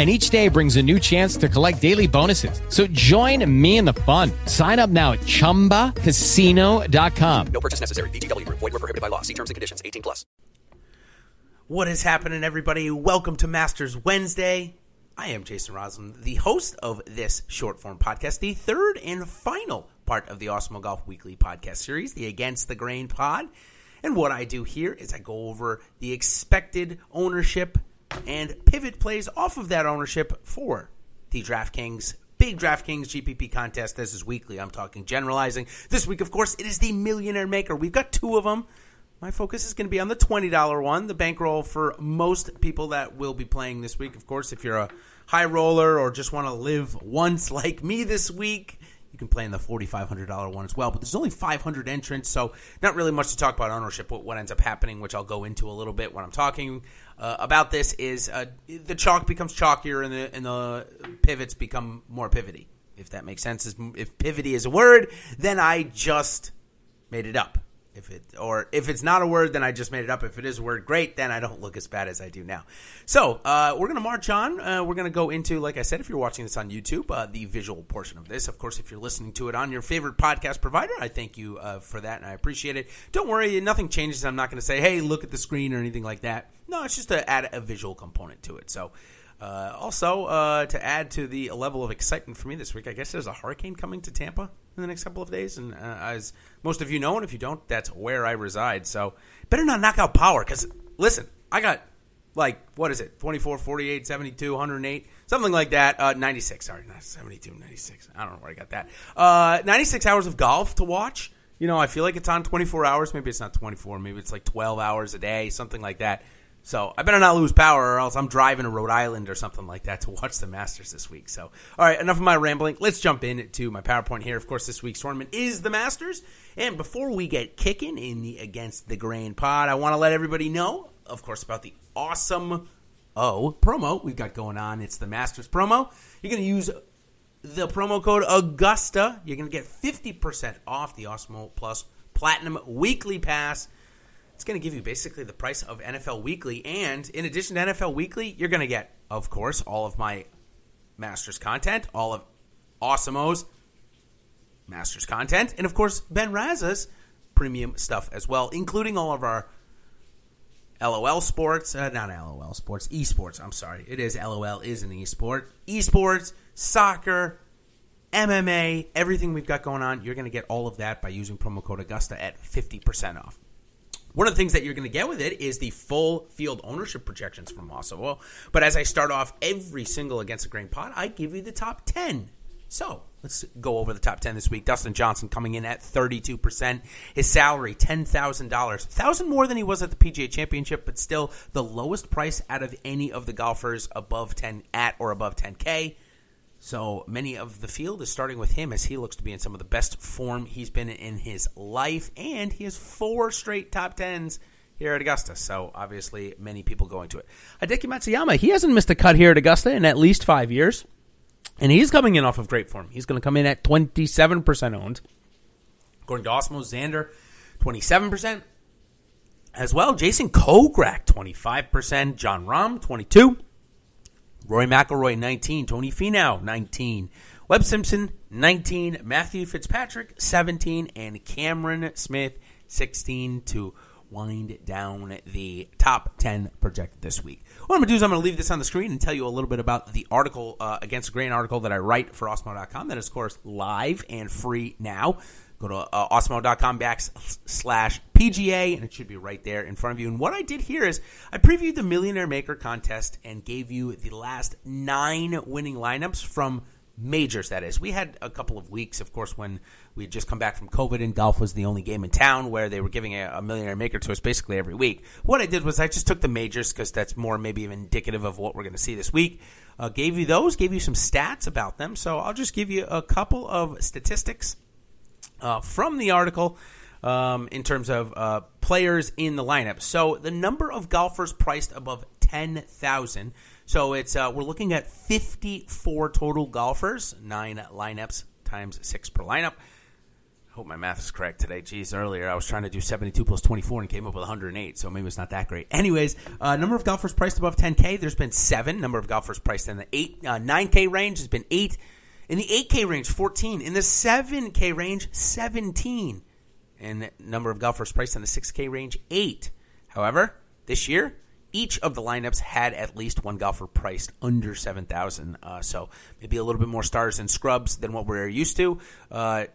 and each day brings a new chance to collect daily bonuses. So join me in the fun. Sign up now at ChumbaCasino.com. No purchase necessary. VGW. Void were prohibited by law. See terms and conditions. 18 plus. What is happening, everybody? Welcome to Masters Wednesday. I am Jason Rouslin, the host of this short form podcast, the third and final part of the Awesemo Golf Weekly podcast series, the Against the Grain pod. And what I do here is I go over the expected ownership and pivot plays off of that ownership for the DraftKings big DraftKings GPP contest. This is weekly. I'm talking generalizing. This week, of course, it is the Millionaire Maker. We've got two of them. My focus is going to be on the $20 one, the bankroll for most people that will be playing this week. Of course, if you're a high roller or just want to live once like me this week, you can play in the $4,500 one as well. But there's only 500 entrants, so not really much to talk about ownership. What, what ends up happening, which I'll go into a little bit when I'm talking uh, about this, is uh, the chalk becomes chalkier and the, and the pivots become more pivoty. If that makes sense, if pivoty is a word, then I just made it up. If it or if it's not a word, then I just made it up. If it is a word, great. Then I don't look as bad as I do now. So uh, we're gonna march on. Uh, we're gonna go into, like I said, if you're watching this on YouTube, uh, the visual portion of this. Of course, if you're listening to it on your favorite podcast provider, I thank you uh, for that and I appreciate it. Don't worry, nothing changes. I'm not gonna say, hey, look at the screen or anything like that. No, it's just to add a visual component to it. So. Uh, also, uh, to add to the level of excitement for me this week, I guess there's a hurricane coming to Tampa in the next couple of days. And uh, as most of you know, and if you don't, that's where I reside. So better not knock out power because, listen, I got like, what is it, 24, 48, 72, 108, something like that. Uh, 96, sorry, not 72, 96. I don't know where I got that. Uh, 96 hours of golf to watch. You know, I feel like it's on 24 hours. Maybe it's not 24. Maybe it's like 12 hours a day, something like that. So I better not lose power, or else I'm driving to Rhode Island or something like that to watch the Masters this week. So, all right, enough of my rambling. Let's jump into my PowerPoint here. Of course, this week's tournament is the Masters. And before we get kicking in the Against the Grain pod, I want to let everybody know, of course, about the awesome O promo we've got going on. It's the Masters promo. You're going to use the promo code Augusta. You're going to get 50% off the Awesemo Plus Platinum Weekly Pass it's going to give you basically the price of NFL Weekly. And in addition to NFL Weekly, you're going to get, of course, all of my Masters content, all of Awesemo's Masters content, and of course, Ben Raza's premium stuff as well, including all of our LOL sports, uh, not LOL sports, esports. I'm sorry, it is LOL is an esport. Esports, soccer, MMA, everything we've got going on. You're going to get all of that by using promo code Augusta at 50% off. One of the things that you're going to get with it is the full field ownership projections from Awesemo. But as I start off every single Against the Grain pot, I give you the top 10. So let's go over the top 10 this week. Dustin Johnson coming in at 32%. His salary, $10,000. 1000 more than he was at the PGA Championship, but still the lowest price out of any of the golfers above 10 at or above 10K. So many of the field is starting with him as he looks to be in some of the best form he's been in his life, and he has four straight top tens here at Augusta. So obviously, many people going to it. Hideki Matsuyama, he hasn't missed a cut here at Augusta in at least five years, and he's coming in off of great form. He's going to come in at twenty seven percent owned. According to Awesemo, Xander, twenty seven percent as well. Jason Kokrak, twenty five percent. Jon Rahm, twenty two. Rory McIlroy, 19. Tony Finau, 19. Webb Simpson, 19. Matthew Fitzpatrick, 17. And Cameron Smith, 16 to wind down the top 10 projected this week. What I'm going to do is I'm going to leave this on the screen and tell you a little bit about the article, uh, Against Grain article that I write for Awesemo.com That is, of course, live and free now. Go to uh, Awesemo.com backslash PGA, and it should be right there in front of you. And what I did here is I previewed the Millionaire Maker contest and gave you the last nine winning lineups from majors, that is. We had a couple of weeks, of course, when we had just come back from COVID and golf was the only game in town where they were giving a, a Millionaire Maker to us basically every week. What I did was I just took the majors because that's more maybe indicative of what we're going to see this week. Uh, gave you those, gave you some stats about them. So I'll just give you a couple of statistics uh, from the article um, in terms of uh, players in the lineup. So the number of golfers priced above ten thousand. So it's uh, we're looking at fifty four total golfers, nine lineups times six per lineup. I hope my math is correct today. Geez, earlier I was trying to do 72 plus 24 and came up with 108, so maybe it's not that great. Anyways, uh, number of golfers priced above 10K, there's been seven. Number of golfers priced in the eight, uh, 9K range has been eight. In the 8K range, 14. In the 7K range, 17. And number of golfers priced in the 6K range, 8. However, this year, each of the lineups had at least one golfer priced under 7,000. Uh, so maybe a little bit more stars and scrubs than what we're used to. Uh,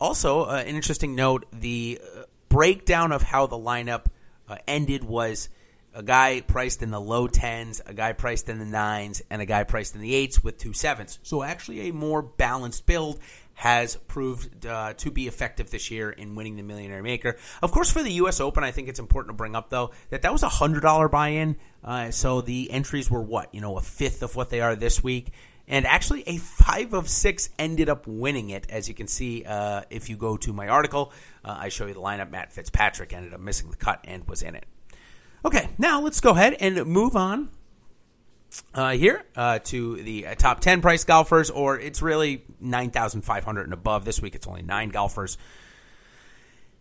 also, uh, an interesting note the uh, breakdown of how the lineup uh, ended was a guy priced in the low tens, a guy priced in the nines, and a guy priced in the eights with two sevens. So actually, a more balanced build has proved uh, to be effective this year in winning the Millionaire Maker. Of course, for the U.S. Open, I think it's important to bring up though that that was a hundred dollar buy-in. Uh, so the entries were what you know a fifth of what they are this week. And actually, a five of six ended up winning it. As you can see, uh, if you go to my article, uh, I show you the lineup. Matt Fitzpatrick ended up missing the cut and was in it. Okay, now let's go ahead and move on uh, here uh, to the uh, top 10 price golfers, or it's really 9,500 and above. This week it's only nine golfers.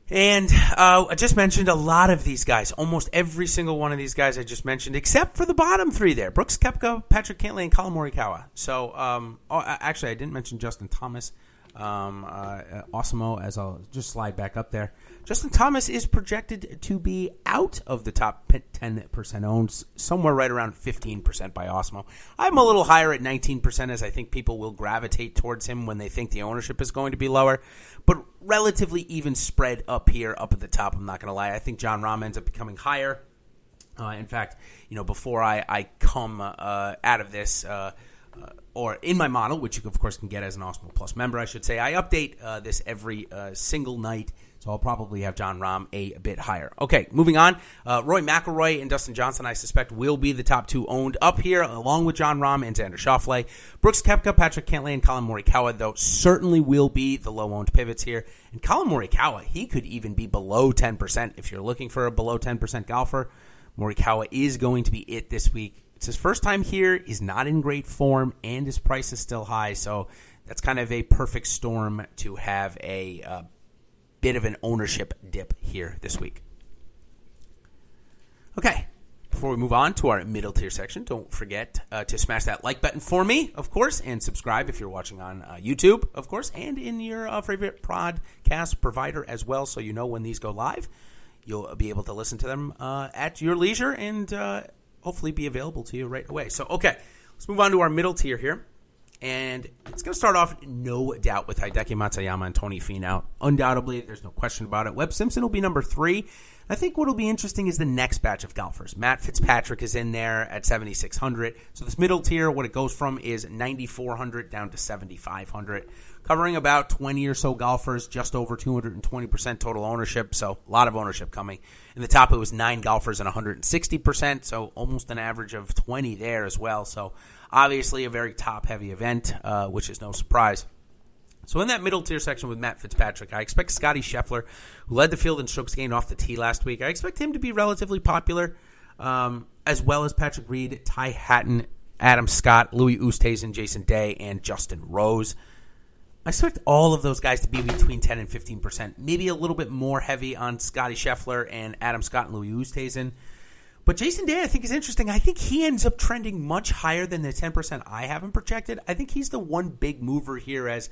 And uh, I just mentioned a lot of these guys, almost every single one of these guys I just mentioned, except for the bottom three there Brooks Koepka, Patrick Cantlay, and Collin Morikawa. So, um, oh, actually, I didn't mention Justin Thomas. Um, uh, Awesemo, as I'll just slide back up there. Justin Thomas is projected to be out of the top 10% owned, somewhere right around 15% by Awesemo. I'm a little higher at 19% as I think people will gravitate towards him when they think the ownership is going to be lower, but relatively even spread up here, up at the top. I'm not going to lie. I think Jon Rahm ends up becoming higher. Uh, in fact, you know, before I, I come uh, out of this, uh, uh, or in my model, which you of course can get as an Awesemo Plus member, I should say, I update uh, this every uh, single night so I'll probably have Jon Rahm a bit higher. Okay, moving on. Uh, Rory McIlroy and Dustin Johnson, I suspect, will be the top two owned up here, along with Jon Rahm and Xander Schauffele. Brooks Koepka, Patrick Cantlay, and Collin Morikawa, though, certainly will be the low owned pivots here. And Collin Morikawa, he could even be below 10% if you're looking for a below 10% golfer. Morikawa is going to be it this week. It's his first time here. He's not in great form, and his price is still high. So that's kind of a perfect storm to have a uh, bit of an ownership dip here this week. Okay, before we move on to our middle tier section, don't forget uh, to smash that like button for me, of course, and subscribe if you're watching on uh, YouTube, of course, and in your uh, favorite podcast provider as well, so you know when these go live. You'll be able to listen to them uh, at your leisure and uh, hopefully be available to you right away. So, okay, let's move on to our middle tier here. And it's going to start off, no doubt, with Hideki Matsuyama and Tony Finau. Undoubtedly, there's no question about it. Webb Simpson will be number three. I think what will be interesting is the next batch of golfers. Matt Fitzpatrick is in there at 7,600. So this middle tier, what it goes from is 9,400 down to 7,500, covering about 20 or so golfers, just over 220% total ownership. So a lot of ownership coming. In the top, it was nine golfers and 160%. So almost an average of 20 there as well. So Obviously, a very top heavy event, uh, which is no surprise. So in that middle tier section with Matt Fitzpatrick, I expect Scotty Scheffler, who led the field in strokes gained off the tee last week, I expect him to be relatively popular, um, as well as Patrick Reed, Ty Hatton, Adam Scott, Louis Oosthuizen, Jason Day, and Justin Rose. I expect all of those guys to be between 10 and 15%, maybe a little bit more heavy on Scotty Scheffler and Adam Scott and Louis Oosthuizen. But Jason Day, I think, is interesting. I think he ends up trending much higher than the 10% I haven't projected. I think he's the one big mover here as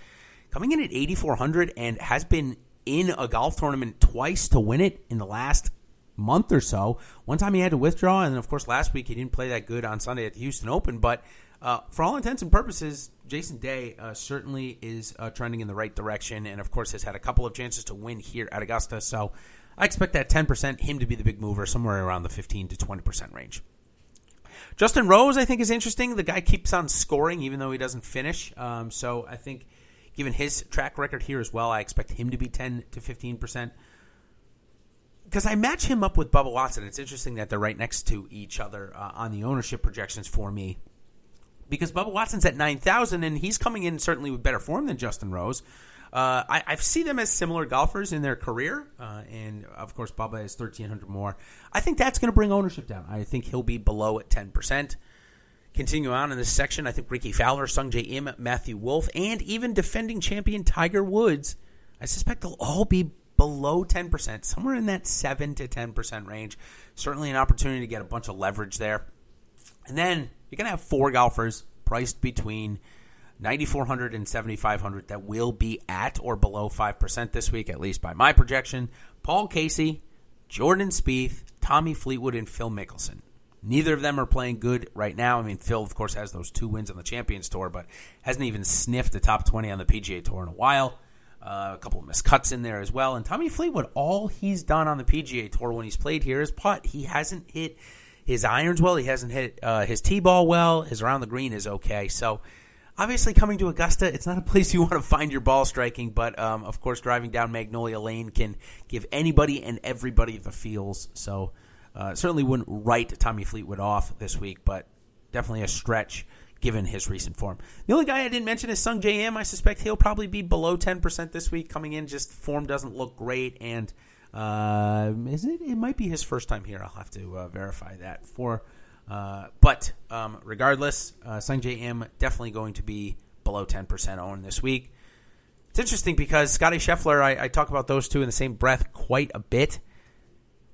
coming in at 8,400 and has been in a golf tournament twice to win it in the last month or so. One time he had to withdraw, and of course, last week he didn't play that good on Sunday at the Houston Open. But uh, for all intents and purposes, Jason Day uh, certainly is uh, trending in the right direction, and of course has had a couple of chances to win here at Augusta. So I expect that 10%, him to be the big mover, somewhere around the 15 to 20% range. Justin Rose, I think, is interesting. The guy keeps on scoring, even though he doesn't finish. Um, so I think, given his track record here as well, I expect him to be 10 to 15% because I match him up with Bubba Watson. It's interesting that they're right next to each other uh, on the ownership projections for me. Because Bubba Watson's at 9,000 and he's coming in certainly with better form than Justin Rose. Uh, I, I, see them as similar golfers in their career, uh, and of course, Bubba is thirteen hundred more. I think that's going to bring ownership down. I think he'll be below at ten percent. Continue on in this section, I think Rickie Fowler, Sungjae Im, Matthew Wolff, and even defending champion Tiger Woods, I suspect they'll all be below 10%, somewhere in that 7 to 10% range. Certainly an opportunity to get a bunch of leverage there. And then you're going to have four golfers priced between 9400 and 7500 that will be at or below 5% this week, at least by my projection. Paul Casey, Jordan Spieth, Tommy Fleetwood, and Phil Mickelson. Neither of them are playing good right now. I mean, Phil, of course, has those two wins on the Champions Tour, but hasn't even sniffed the top 20 on the PGA Tour in a while. Uh, a couple of missed cuts in there as well. And Tommy Fleetwood, all he's done on the PGA Tour when he's played here is putt. He hasn't hit his irons well. He hasn't hit uh, his tee ball well. His around the green is okay. So obviously, coming to Augusta, it's not a place you want to find your ball striking. But um, of course, driving down Magnolia Lane can give anybody and everybody the feels. So uh, certainly wouldn't write Tommy Fleetwood off this week, but definitely a stretch given his recent form. The only guy I didn't mention is Sungjae Im. I suspect he'll probably be below 10% this week coming in. Just form doesn't look great. And uh, is it? It might be his first time here. I'll have to uh, verify that for. Uh, but um, regardless, uh, Sungjae Im definitely going to be below 10% owned this week. It's interesting because Scotty Scheffler, I, I talk about those two in the same breath quite a bit.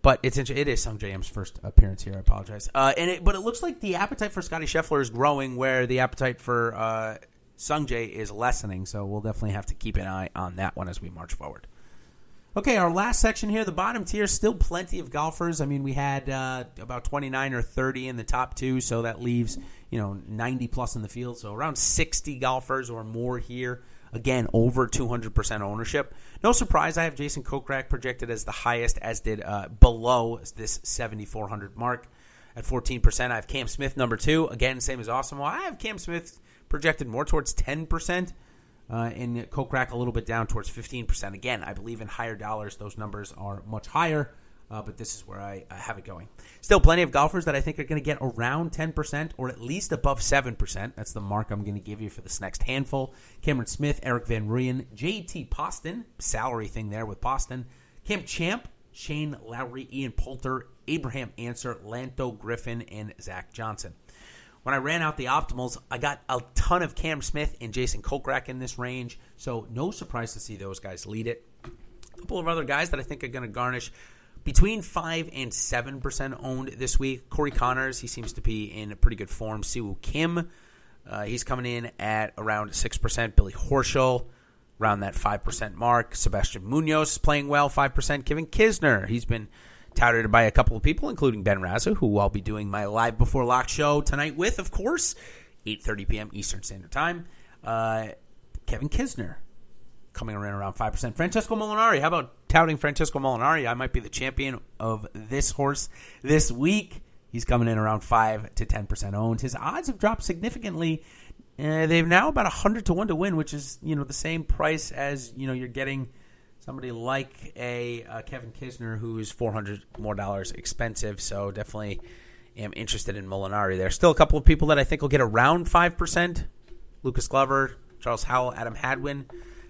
But it's it is Sungjae Im's first appearance here. I apologize. Uh, and it, but it looks like the appetite for Scotty Scheffler is growing, where the appetite for uh, Sungjae is lessening. So we'll definitely have to keep an eye on that one as we march forward. Okay, our last section here, the bottom tier, still plenty of golfers. I mean, we had uh, about 29 or 30 in the top two, so that leaves, you know, 90 plus in the field. So around 60 golfers or more here. Again, over 200% ownership. No surprise, I have Jason Kokrak projected as the highest, as did uh, below this 7,400 mark at 14%. I have Cam Smith number two. Again, same as Awesome. Well, I have Cam Smith projected more towards 10%. Uh, and Kokrak a little bit down towards 15%. Again, I believe in higher dollars, those numbers are much higher uh, but this is where I, I, have it going. Still, plenty of golfers that I think are going to get around 10% or at least above 7%. That's the mark I'm going to give you for this next handful. Cameron Smith, Erik van Rooyen, JT Poston, salary thing there with Poston, Cam Champ, Shane Lowry, Ian Poulter, Abraham Ancer, Lanto Griffin, and Zach Johnson. When I ran out the optimals, I got a ton of Cam Smith and Jason Kokrak in this range, so no surprise to see those guys lead it. A couple of other guys that I think are going to garnish between 5 and 7% owned this week. Corey Conners, he seems to be in pretty good form. Si Woo Kim, uh, he's coming in at around 6%. Billy Horschel, around that 5% mark. Sebastian Munoz is playing well, 5%. Kevin Kisner, he's been touted by a couple of people, including Ben Raza, who I'll be doing my live before lock show tonight with, of course, 8.30 p.m. Eastern Standard Time. Uh, Kevin Kisner, coming around around 5%. Francesco Molinari, how about touting Francesco Molinari? I might be the champion of this horse this week. He's coming in around 5 to 10% owned. His odds have dropped significantly. Uh, they've now about 100 to 1 to win, which is, you know, the same price as, you know, you're getting somebody like a uh, Kevin Kisner who is 400 more dollars expensive. So definitely am interested in Molinari. There's still a couple of people that I think will get around 5%. Lucas Glover, Charles Howell, Adam Hadwin.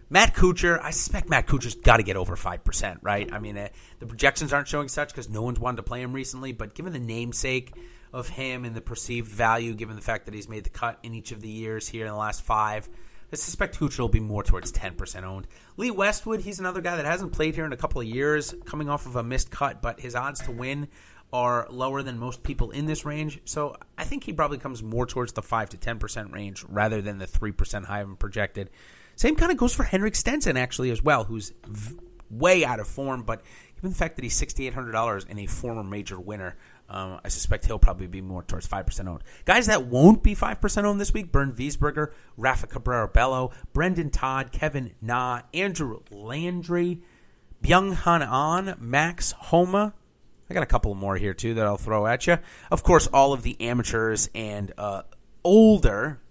Matt Kuchar, I suspect Matt Kuchar's got to get over 5%, right? I mean, uh, the projections aren't showing such because no one's wanted to play him recently, but given the namesake of him and the perceived value, given the fact that he's made the cut in each of the years here in the last five, I suspect Kuchar will be more towards 10% owned. Lee Westwood, he's another guy that hasn't played here in a couple of years, coming off of a missed cut, but his odds to win are lower than most people in this range. So I think he probably comes more towards the 5 to 10% range rather than the 3% high of him projected. Same kind of goes for Henrik Stenson, actually, as well, who's v- way out of form, but Even the fact that he's sixty eight hundred dollars and a former major winner, um, I suspect he'll probably be more towards five percent owned. Guys that won't be five percent owned this week: Bernd Wiesberger, Rafa Cabrera Bello, Brendon Todd, Kevin Na, Andrew Landry, Byeong Hun An, Max Homa. I got a couple more here too that I'll throw at you. Of course, all of the amateurs and uh, older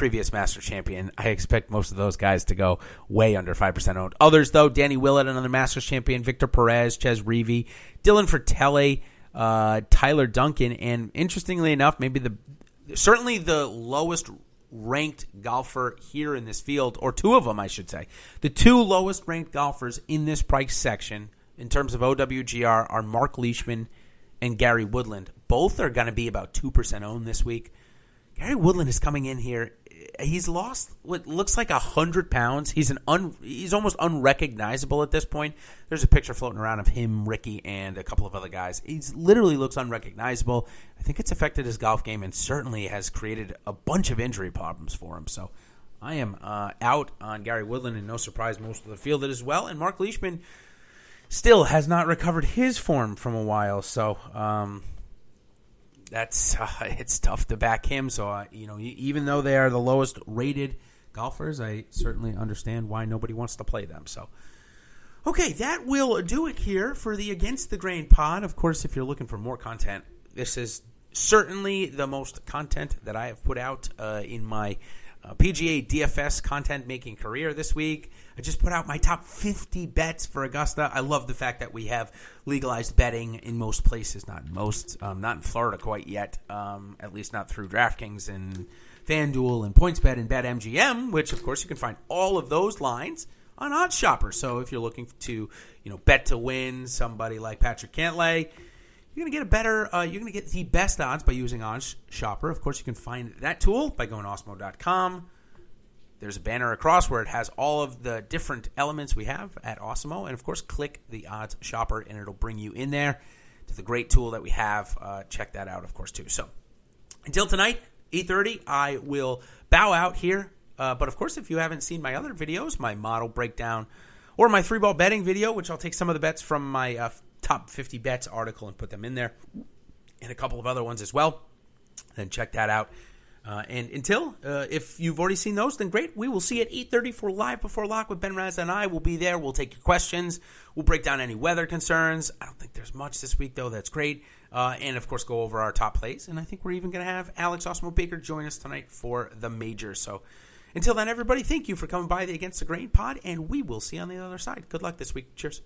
previous master champion. I expect most of those guys to go way under 5% owned. Others, though, Danny Willett, another masters champion, Victor Perez, Chez Reavie, Dylan Frittelli, uh, Tyler Duncan, and interestingly enough, maybe the certainly the lowest ranked golfer here in this field, or two of them, I should say. The two lowest ranked golfers in this price section in terms of OWGR are Mark Leishman and Gary Woodland. Both are going to be about 2% owned this week. Gary Woodland is coming in here he's lost what looks like a hundred pounds. He's an un, he's almost unrecognizable at this point. There's a picture floating around of him, Rickie, and a couple of other guys. He literally looks unrecognizable. I think it's affected his golf game and certainly has created a bunch of injury problems for him. So I am uh, out on Gary Woodland, and no surprise, most of the field as well. And Mark Leishman still has not recovered his form from a while. So um, that's uh, it's tough to back him. So uh, you know, even though they are the lowest rated golfers, I certainly understand why nobody wants to play them. So. Okay, that will do it here for the Against the Grain pod. Of course, if you're looking for more content, this is certainly the most content that I have put out uh, in my uh, PGA DFS content making career this week. I just put out my top 50 bets for Augusta. I love the fact that we have legalized betting in most places, not in most, um, not in Florida quite yet, um, at least not through DraftKings and FanDuel and PointsBet and BetMGM, which of course you can find all of those lines on OddsShopper. So if you're looking to, you know, bet to win somebody like Patrick Cantlay, you're going to get a better, uh, you're going to get the best odds by using OddsShopper. Of course, you can find that tool by going to Awesemo.com. There's a banner across where it has all of the different elements we have at Awesemo. And of course, click the Odds Shopper and it'll bring you in there to the great tool that we have. Uh, check that out, of course, too. So until tonight, 8.30, I will bow out here. Uh, but of course, if you haven't seen my other videos, my model breakdown or my three ball betting video, which I'll take some of the bets from my uh, top 50 bets article and put them in there, and a couple of other ones as well, then check that out. Uh, and until, uh, if you've already seen those, then great. We will see at 8.30 for Live Before Lock with Ben Raz and I. We'll be there. We'll take your questions. We'll break down any weather concerns. I don't think there's much this week, though. That's great. Uh, and, of course, go over our top plays. And I think we're even going to have Alex Awesemo Baker join us tonight for the major. So until then, everybody, thank you for coming by the Against the Grain pod, and we will see you on the other side. Good luck this week. Cheers.